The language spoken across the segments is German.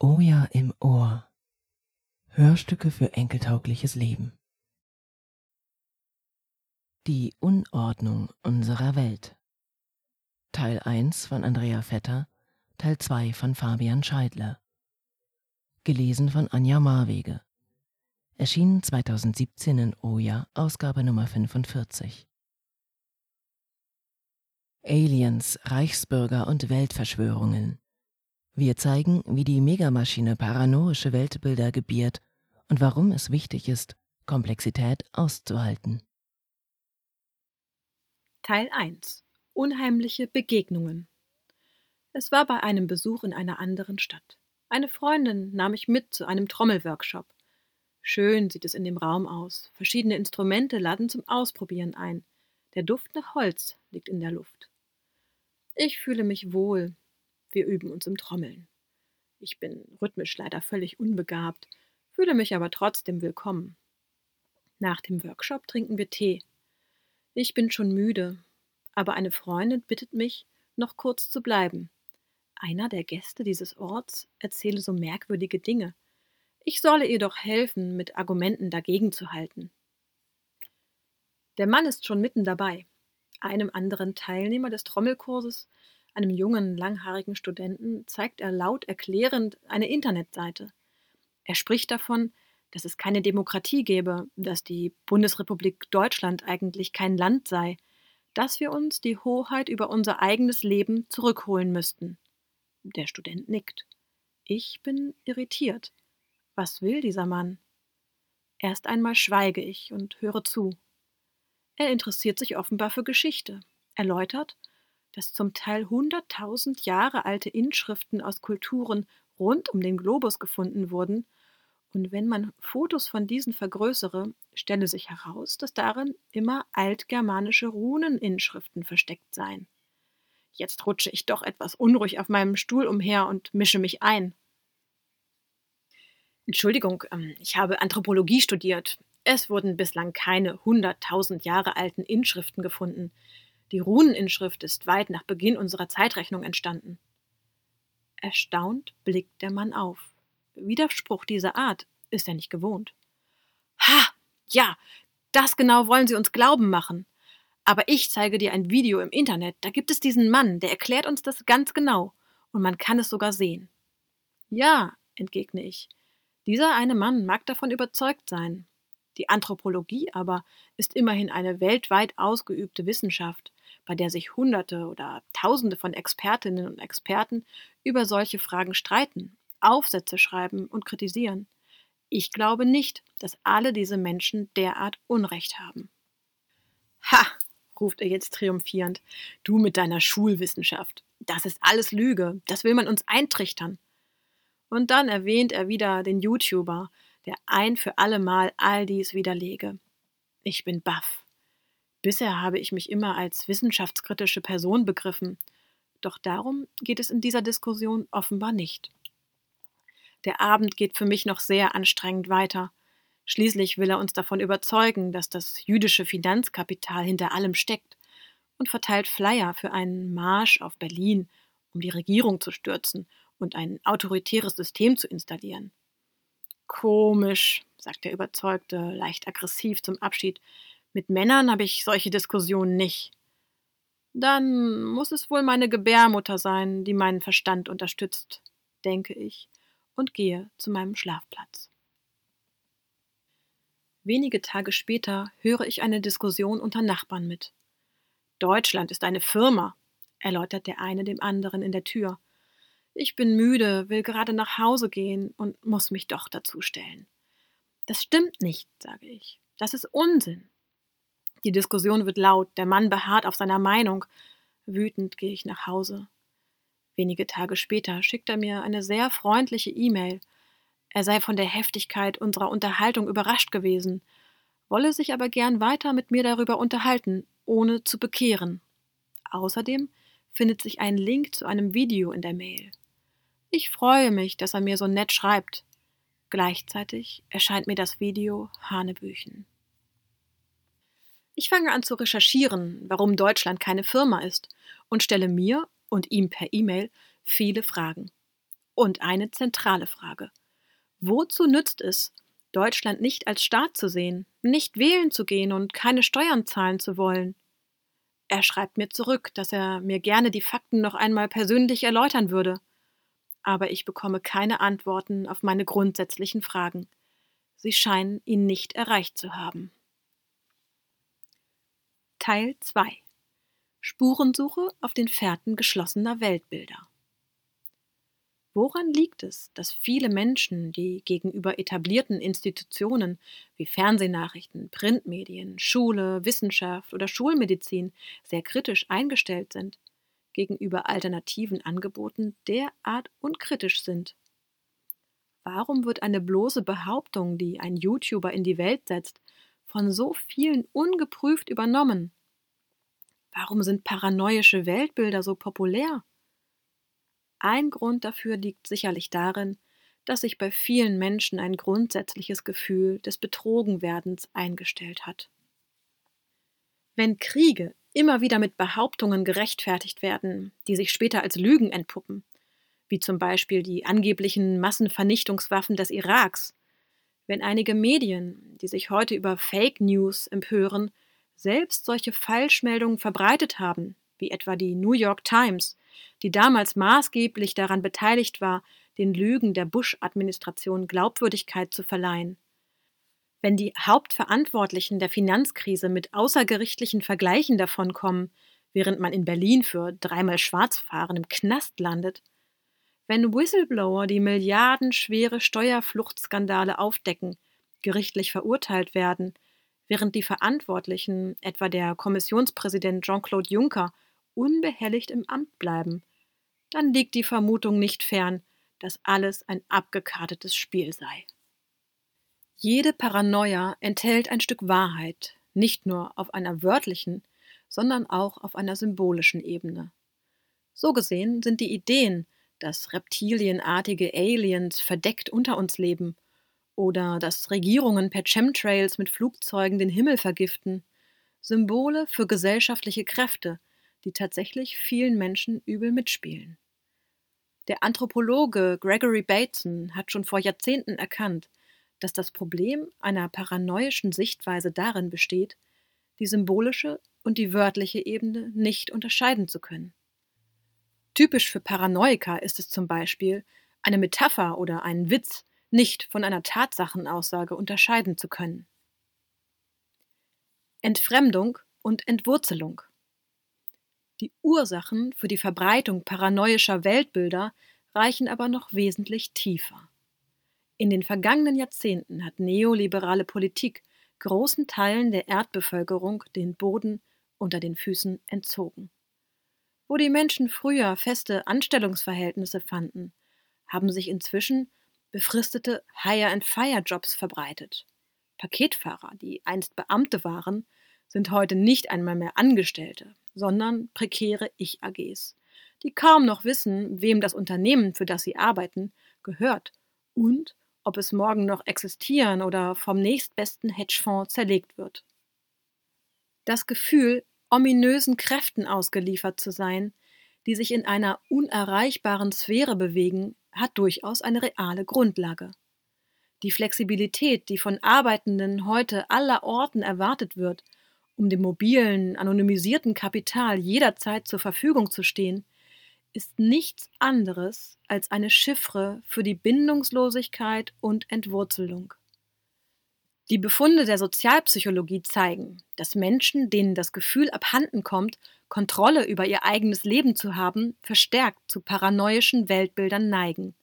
Oh ja im Ohr. Hörstücke für enkeltaugliches Leben. Die Unordnung unserer Welt. Teil 1 von Andrea Vetter, Teil 2 von Fabian Scheidler. Gelesen von Anja Marwege. Erschienen 2017 in Oja, Ausgabe Nummer 45. Aliens, Reichsbürger und Weltverschwörungen. Wir zeigen, wie die Megamaschine paranoische Weltbilder gebiert und warum es wichtig ist, Komplexität auszuhalten. Teil 1 Unheimliche Begegnungen Es war bei einem Besuch in einer anderen Stadt. Eine Freundin nahm mich mit zu einem Trommelworkshop. Schön sieht es in dem Raum aus. Verschiedene Instrumente laden zum Ausprobieren ein. Der Duft nach Holz liegt in der Luft. Ich fühle mich wohl, wir üben uns im Trommeln. Ich bin rhythmisch leider völlig unbegabt, fühle mich aber trotzdem willkommen. Nach dem Workshop trinken wir Tee. Ich bin schon müde, aber eine Freundin bittet mich, noch kurz zu bleiben. Einer der Gäste dieses Orts erzähle so merkwürdige Dinge. Ich solle ihr doch helfen, mit Argumenten dagegen zu halten. Der Mann ist schon mitten dabei. Einem anderen Teilnehmer des Trommelkurses einem jungen, langhaarigen Studenten zeigt er laut erklärend eine Internetseite. Er spricht davon, dass es keine Demokratie gäbe, dass die Bundesrepublik Deutschland eigentlich kein Land sei, dass wir uns die Hoheit über unser eigenes Leben zurückholen müssten. Der Student nickt. Ich bin irritiert. Was will dieser Mann? Erst einmal schweige ich und höre zu. Er interessiert sich offenbar für Geschichte, erläutert, dass zum Teil hunderttausend Jahre alte Inschriften aus Kulturen rund um den Globus gefunden wurden, und wenn man Fotos von diesen vergrößere, stelle sich heraus, dass darin immer altgermanische Runeninschriften versteckt seien. Jetzt rutsche ich doch etwas unruhig auf meinem Stuhl umher und mische mich ein. Entschuldigung, ähm, ich habe Anthropologie studiert. Es wurden bislang keine hunderttausend Jahre alten Inschriften gefunden. Die Runeninschrift ist weit nach Beginn unserer Zeitrechnung entstanden. Erstaunt blickt der Mann auf. Widerspruch dieser Art ist er nicht gewohnt. Ha! Ja, das genau wollen Sie uns glauben machen. Aber ich zeige dir ein Video im Internet, da gibt es diesen Mann, der erklärt uns das ganz genau, und man kann es sogar sehen. Ja, entgegne ich, dieser eine Mann mag davon überzeugt sein. Die Anthropologie aber ist immerhin eine weltweit ausgeübte Wissenschaft, bei der sich Hunderte oder Tausende von Expertinnen und Experten über solche Fragen streiten, Aufsätze schreiben und kritisieren. Ich glaube nicht, dass alle diese Menschen derart Unrecht haben. Ha, ruft er jetzt triumphierend, du mit deiner Schulwissenschaft. Das ist alles Lüge, das will man uns eintrichtern. Und dann erwähnt er wieder den YouTuber, der ein für allemal all dies widerlege. Ich bin baff. Bisher habe ich mich immer als wissenschaftskritische Person begriffen, doch darum geht es in dieser Diskussion offenbar nicht. Der Abend geht für mich noch sehr anstrengend weiter. Schließlich will er uns davon überzeugen, dass das jüdische Finanzkapital hinter allem steckt und verteilt Flyer für einen Marsch auf Berlin, um die Regierung zu stürzen und ein autoritäres System zu installieren. Komisch, sagt der Überzeugte, leicht aggressiv zum Abschied. Mit Männern habe ich solche Diskussionen nicht. Dann muss es wohl meine Gebärmutter sein, die meinen Verstand unterstützt, denke ich und gehe zu meinem Schlafplatz. Wenige Tage später höre ich eine Diskussion unter Nachbarn mit. Deutschland ist eine Firma, erläutert der eine dem anderen in der Tür. Ich bin müde, will gerade nach Hause gehen und muss mich doch dazustellen. Das stimmt nicht, sage ich. Das ist Unsinn. Die Diskussion wird laut, der Mann beharrt auf seiner Meinung. Wütend gehe ich nach Hause. Wenige Tage später schickt er mir eine sehr freundliche E-Mail. Er sei von der Heftigkeit unserer Unterhaltung überrascht gewesen, wolle sich aber gern weiter mit mir darüber unterhalten, ohne zu bekehren. Außerdem findet sich ein Link zu einem Video in der Mail. Ich freue mich, dass er mir so nett schreibt. Gleichzeitig erscheint mir das Video Hanebüchen. Ich fange an zu recherchieren, warum Deutschland keine Firma ist und stelle mir und ihm per E-Mail viele Fragen. Und eine zentrale Frage. Wozu nützt es, Deutschland nicht als Staat zu sehen, nicht wählen zu gehen und keine Steuern zahlen zu wollen? Er schreibt mir zurück, dass er mir gerne die Fakten noch einmal persönlich erläutern würde. Aber ich bekomme keine Antworten auf meine grundsätzlichen Fragen. Sie scheinen ihn nicht erreicht zu haben. Teil 2 Spurensuche auf den Fährten geschlossener Weltbilder. Woran liegt es, dass viele Menschen, die gegenüber etablierten Institutionen wie Fernsehnachrichten, Printmedien, Schule, Wissenschaft oder Schulmedizin sehr kritisch eingestellt sind, gegenüber alternativen Angeboten derart unkritisch sind? Warum wird eine bloße Behauptung, die ein YouTuber in die Welt setzt, von so vielen ungeprüft übernommen? Warum sind paranoische Weltbilder so populär? Ein Grund dafür liegt sicherlich darin, dass sich bei vielen Menschen ein grundsätzliches Gefühl des Betrogenwerdens eingestellt hat. Wenn Kriege immer wieder mit Behauptungen gerechtfertigt werden, die sich später als Lügen entpuppen, wie zum Beispiel die angeblichen Massenvernichtungswaffen des Iraks, wenn einige Medien, die sich heute über Fake News empören, selbst solche Falschmeldungen verbreitet haben, wie etwa die New York Times, die damals maßgeblich daran beteiligt war, den Lügen der Bush-Administration Glaubwürdigkeit zu verleihen. Wenn die Hauptverantwortlichen der Finanzkrise mit außergerichtlichen Vergleichen davonkommen, während man in Berlin für dreimal Schwarzfahren im Knast landet, wenn Whistleblower die milliardenschwere Steuerfluchtskandale aufdecken, gerichtlich verurteilt werden, während die Verantwortlichen, etwa der Kommissionspräsident Jean-Claude Juncker, unbehelligt im Amt bleiben, dann liegt die Vermutung nicht fern, dass alles ein abgekartetes Spiel sei. Jede Paranoia enthält ein Stück Wahrheit, nicht nur auf einer wörtlichen, sondern auch auf einer symbolischen Ebene. So gesehen sind die Ideen, dass reptilienartige Aliens verdeckt unter uns leben oder dass Regierungen per Chemtrails mit Flugzeugen den Himmel vergiften, Symbole für gesellschaftliche Kräfte, die tatsächlich vielen Menschen übel mitspielen. Der Anthropologe Gregory Bateson hat schon vor Jahrzehnten erkannt, dass das Problem einer paranoischen Sichtweise darin besteht, die symbolische und die wörtliche Ebene nicht unterscheiden zu können. Typisch für Paranoiker ist es zum Beispiel, eine Metapher oder einen Witz nicht von einer Tatsachenaussage unterscheiden zu können. Entfremdung und Entwurzelung. Die Ursachen für die Verbreitung paranoischer Weltbilder reichen aber noch wesentlich tiefer. In den vergangenen Jahrzehnten hat neoliberale Politik großen Teilen der Erdbevölkerung den Boden unter den Füßen entzogen. Wo die Menschen früher feste Anstellungsverhältnisse fanden, haben sich inzwischen befristete Hire-and-Fire-Jobs verbreitet. Paketfahrer, die einst Beamte waren, sind heute nicht einmal mehr Angestellte, sondern prekäre Ich-AGs, die kaum noch wissen, wem das Unternehmen, für das sie arbeiten, gehört und ob es morgen noch existieren oder vom nächstbesten Hedgefonds zerlegt wird. Das Gefühl, ominösen Kräften ausgeliefert zu sein, die sich in einer unerreichbaren Sphäre bewegen, hat durchaus eine reale Grundlage. Die Flexibilität, die von Arbeitenden heute aller Orten erwartet wird, um dem mobilen, anonymisierten Kapital jederzeit zur Verfügung zu stehen, ist nichts anderes als eine Chiffre für die Bindungslosigkeit und Entwurzelung. Die Befunde der Sozialpsychologie zeigen, dass Menschen, denen das Gefühl abhanden kommt, Kontrolle über ihr eigenes Leben zu haben, verstärkt zu paranoischen Weltbildern neigen.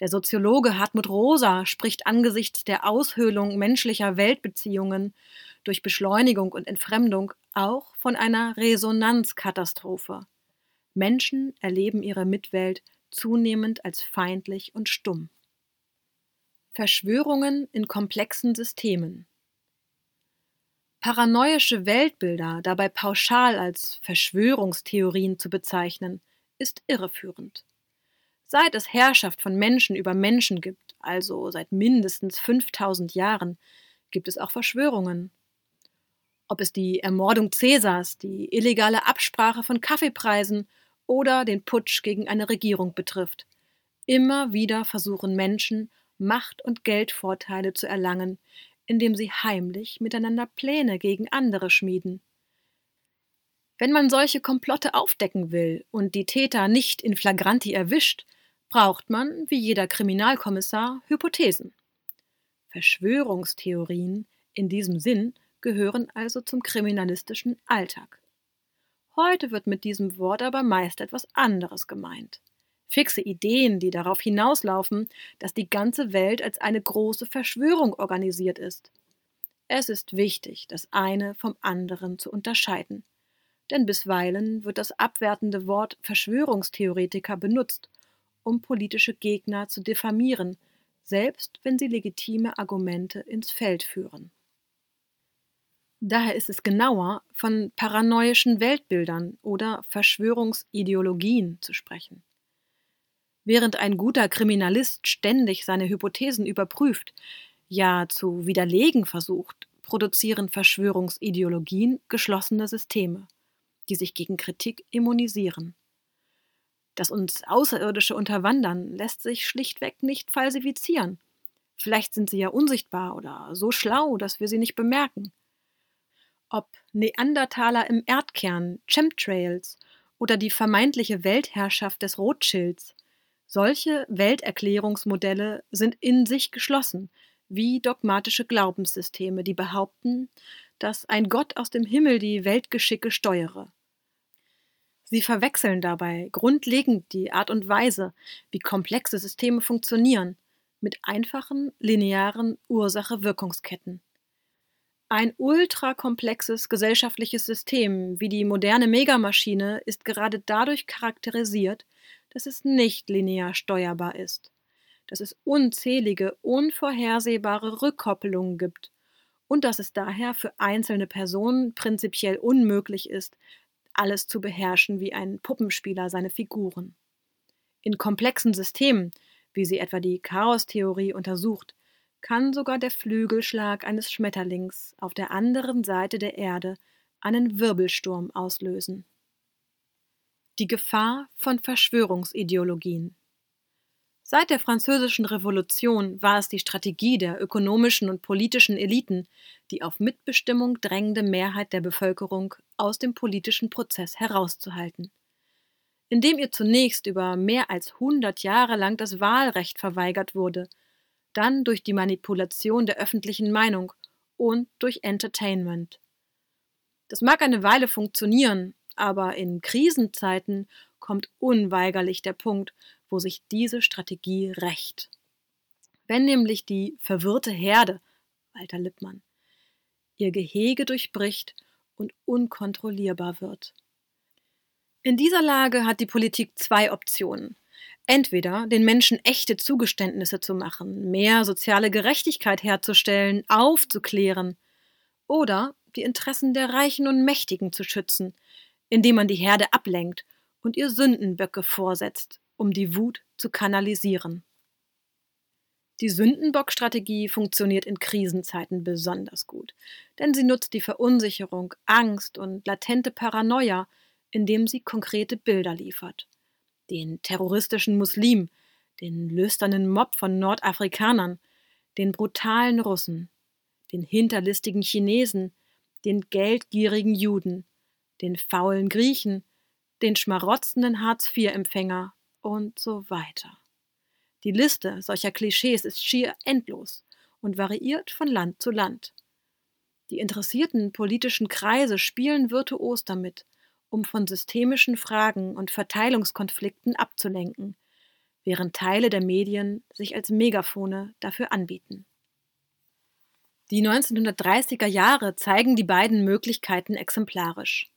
Der Soziologe Hartmut Rosa spricht angesichts der Aushöhlung menschlicher Weltbeziehungen durch Beschleunigung und Entfremdung auch von einer Resonanzkatastrophe. Menschen erleben ihre Mitwelt zunehmend als feindlich und stumm. Verschwörungen in komplexen Systemen. Paranoische Weltbilder dabei pauschal als Verschwörungstheorien zu bezeichnen, ist irreführend. Seit es Herrschaft von Menschen über Menschen gibt, also seit mindestens 5000 Jahren, gibt es auch Verschwörungen. Ob es die Ermordung Cäsars, die illegale Absprache von Kaffeepreisen oder den Putsch gegen eine Regierung betrifft. Immer wieder versuchen Menschen, Macht- und Geldvorteile zu erlangen, indem sie heimlich miteinander Pläne gegen andere schmieden. Wenn man solche Komplotte aufdecken will und die Täter nicht in flagranti erwischt, braucht man, wie jeder Kriminalkommissar, Hypothesen. Verschwörungstheorien in diesem Sinn gehören also zum kriminalistischen Alltag. Heute wird mit diesem Wort aber meist etwas anderes gemeint. Fixe Ideen, die darauf hinauslaufen, dass die ganze Welt als eine große Verschwörung organisiert ist. Es ist wichtig, das eine vom anderen zu unterscheiden. Denn bisweilen wird das abwertende Wort Verschwörungstheoretiker benutzt, um politische Gegner zu diffamieren, selbst wenn sie legitime Argumente ins Feld führen. Daher ist es genauer, von paranoischen Weltbildern oder Verschwörungsideologien zu sprechen. Während ein guter Kriminalist ständig seine Hypothesen überprüft, ja zu widerlegen versucht, produzieren Verschwörungsideologien geschlossene Systeme, die sich gegen Kritik immunisieren. Das uns Außerirdische unterwandern lässt sich schlichtweg nicht falsifizieren. Vielleicht sind sie ja unsichtbar oder so schlau, dass wir sie nicht bemerken. Ob Neandertaler im Erdkern, Chemtrails oder die vermeintliche Weltherrschaft des Rothschilds, solche Welterklärungsmodelle sind in sich geschlossen, wie dogmatische Glaubenssysteme, die behaupten, dass ein Gott aus dem Himmel die Weltgeschicke steuere. Sie verwechseln dabei grundlegend die Art und Weise, wie komplexe Systeme funktionieren, mit einfachen, linearen Ursache-Wirkungsketten. Ein ultrakomplexes gesellschaftliches System wie die moderne Megamaschine ist gerade dadurch charakterisiert, dass es nicht linear steuerbar ist, dass es unzählige, unvorhersehbare Rückkoppelungen gibt und dass es daher für einzelne Personen prinzipiell unmöglich ist, alles zu beherrschen wie ein Puppenspieler seine Figuren. In komplexen Systemen, wie sie etwa die Chaostheorie untersucht, kann sogar der Flügelschlag eines Schmetterlings auf der anderen Seite der Erde einen Wirbelsturm auslösen. Die Gefahr von Verschwörungsideologien. Seit der Französischen Revolution war es die Strategie der ökonomischen und politischen Eliten, die auf Mitbestimmung drängende Mehrheit der Bevölkerung aus dem politischen Prozess herauszuhalten. Indem ihr zunächst über mehr als 100 Jahre lang das Wahlrecht verweigert wurde, dann durch die Manipulation der öffentlichen Meinung und durch Entertainment. Das mag eine Weile funktionieren, aber in Krisenzeiten kommt unweigerlich der Punkt, wo sich diese Strategie rächt. Wenn nämlich die verwirrte Herde, Walter Lippmann, ihr Gehege durchbricht und unkontrollierbar wird. In dieser Lage hat die Politik zwei Optionen. Entweder den Menschen echte Zugeständnisse zu machen, mehr soziale Gerechtigkeit herzustellen, aufzuklären, oder die Interessen der Reichen und Mächtigen zu schützen, indem man die Herde ablenkt und ihr Sündenböcke vorsetzt, um die Wut zu kanalisieren. Die Sündenbock-Strategie funktioniert in Krisenzeiten besonders gut, denn sie nutzt die Verunsicherung, Angst und latente Paranoia, indem sie konkrete Bilder liefert. Den terroristischen Muslim, den lüsternen Mob von Nordafrikanern, den brutalen Russen, den hinterlistigen Chinesen, den geldgierigen Juden, den faulen Griechen, den schmarotzenden Hartz-IV-Empfänger und so weiter. Die Liste solcher Klischees ist schier endlos und variiert von Land zu Land. Die interessierten politischen Kreise spielen virtuos damit, um von systemischen Fragen und Verteilungskonflikten abzulenken, während Teile der Medien sich als Megafone dafür anbieten. Die 1930er Jahre zeigen die beiden Möglichkeiten exemplarisch.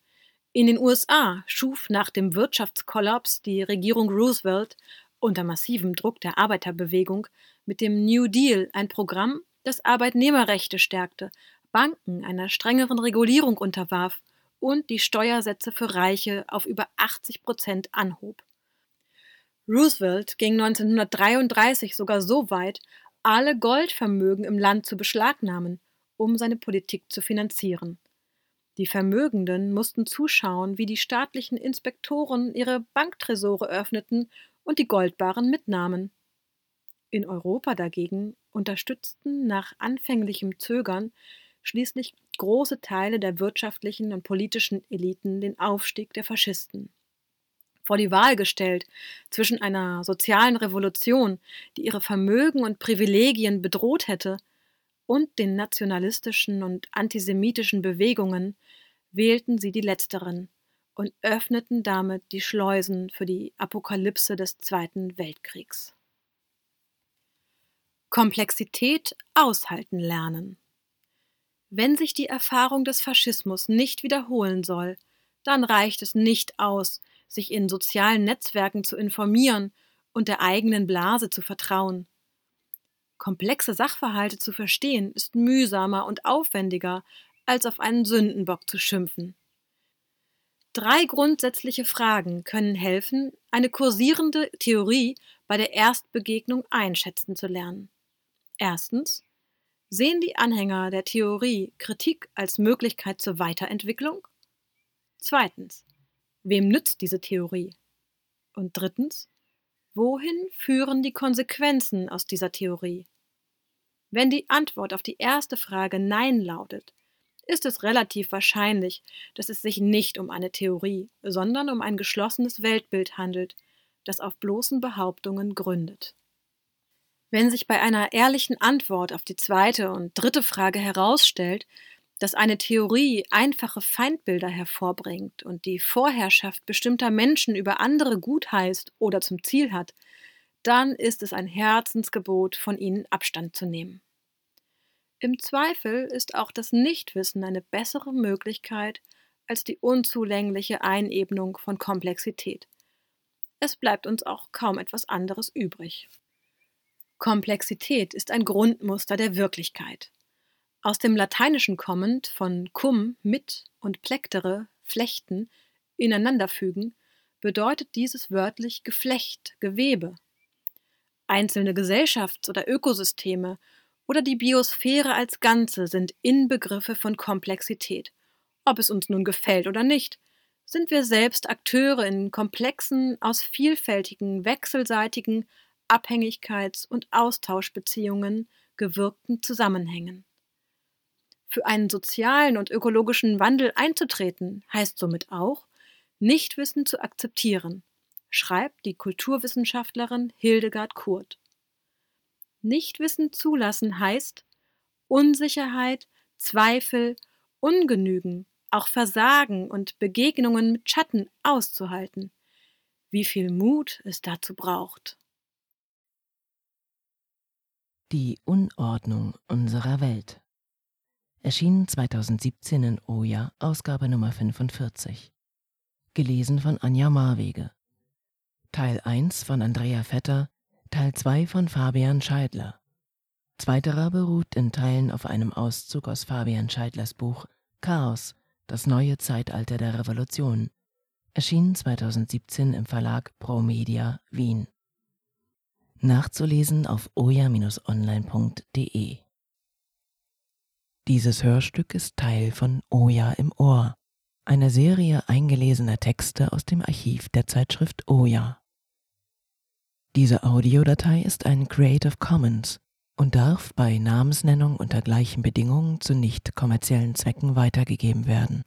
In den USA schuf nach dem Wirtschaftskollaps die Regierung Roosevelt unter massivem Druck der Arbeiterbewegung mit dem New Deal ein Programm, das Arbeitnehmerrechte stärkte, Banken einer strengeren Regulierung unterwarf und die Steuersätze für Reiche auf über 80 Prozent anhob. Roosevelt ging 1933 sogar so weit, alle Goldvermögen im Land zu beschlagnahmen, um seine Politik zu finanzieren. Die Vermögenden mussten zuschauen, wie die staatlichen Inspektoren ihre Banktresore öffneten und die Goldbarren mitnahmen. In Europa dagegen unterstützten nach anfänglichem Zögern schließlich große Teile der wirtschaftlichen und politischen Eliten den Aufstieg der Faschisten. Vor die Wahl gestellt zwischen einer sozialen Revolution, die ihre Vermögen und Privilegien bedroht hätte, und den nationalistischen und antisemitischen Bewegungen, wählten sie die letzteren und öffneten damit die Schleusen für die Apokalypse des Zweiten Weltkriegs. Komplexität aushalten lernen. Wenn sich die Erfahrung des Faschismus nicht wiederholen soll, dann reicht es nicht aus, sich in sozialen Netzwerken zu informieren und der eigenen Blase zu vertrauen. Komplexe Sachverhalte zu verstehen ist mühsamer und aufwendiger, als auf einen Sündenbock zu schimpfen. Drei grundsätzliche Fragen können helfen, eine kursierende Theorie bei der Erstbegegnung einschätzen zu lernen. Erstens, sehen die Anhänger der Theorie Kritik als Möglichkeit zur Weiterentwicklung? Zweitens, wem nützt diese Theorie? Und drittens, wohin führen die Konsequenzen aus dieser Theorie? Wenn die Antwort auf die erste Frage Nein lautet, ist es relativ wahrscheinlich, dass es sich nicht um eine Theorie, sondern um ein geschlossenes Weltbild handelt, das auf bloßen Behauptungen gründet. Wenn sich bei einer ehrlichen Antwort auf die zweite und dritte Frage herausstellt, dass eine Theorie einfache Feindbilder hervorbringt und die Vorherrschaft bestimmter Menschen über andere gutheißt oder zum Ziel hat, dann ist es ein Herzensgebot, von ihnen Abstand zu nehmen. Im Zweifel ist auch das Nichtwissen eine bessere Möglichkeit als die unzulängliche Einebnung von Komplexität. Es bleibt uns auch kaum etwas anderes übrig. Komplexität ist ein Grundmuster der Wirklichkeit. Aus dem Lateinischen kommend von cum mit und plectere flechten ineinanderfügen bedeutet dieses wörtlich Geflecht, Gewebe. Einzelne Gesellschafts- oder Ökosysteme oder die Biosphäre als Ganze sind Inbegriffe von Komplexität. Ob es uns nun gefällt oder nicht, sind wir selbst Akteure in komplexen, aus vielfältigen, wechselseitigen Abhängigkeits- und Austauschbeziehungen gewirkten Zusammenhängen. Für einen sozialen und ökologischen Wandel einzutreten, heißt somit auch, Nichtwissen zu akzeptieren, schreibt die Kulturwissenschaftlerin Hildegard Kurt. Nichtwissen zulassen heißt Unsicherheit, Zweifel, Ungenügen, auch Versagen und Begegnungen mit Schatten auszuhalten. Wie viel Mut es dazu braucht. Die Unordnung unserer Welt. Erschien 2017 in Oja, Ausgabe Nummer 45. Gelesen von Anja Marwege. Teil 1 von Andrea Vetter, Teil 2 von Fabian Scheidler. Zweiterer beruht in Teilen auf einem Auszug aus Fabian Scheidlers Buch Chaos, das neue Zeitalter der Revolution, erschien 2017 im Verlag Promedia Wien. Nachzulesen auf oja-online.de. Dieses Hörstück ist Teil von Oja im Ohr, einer Serie eingelesener Texte aus dem Archiv der Zeitschrift Oja. Diese Audiodatei ist ein Creative Commons und darf bei Namensnennung unter gleichen Bedingungen zu nicht kommerziellen Zwecken weitergegeben werden.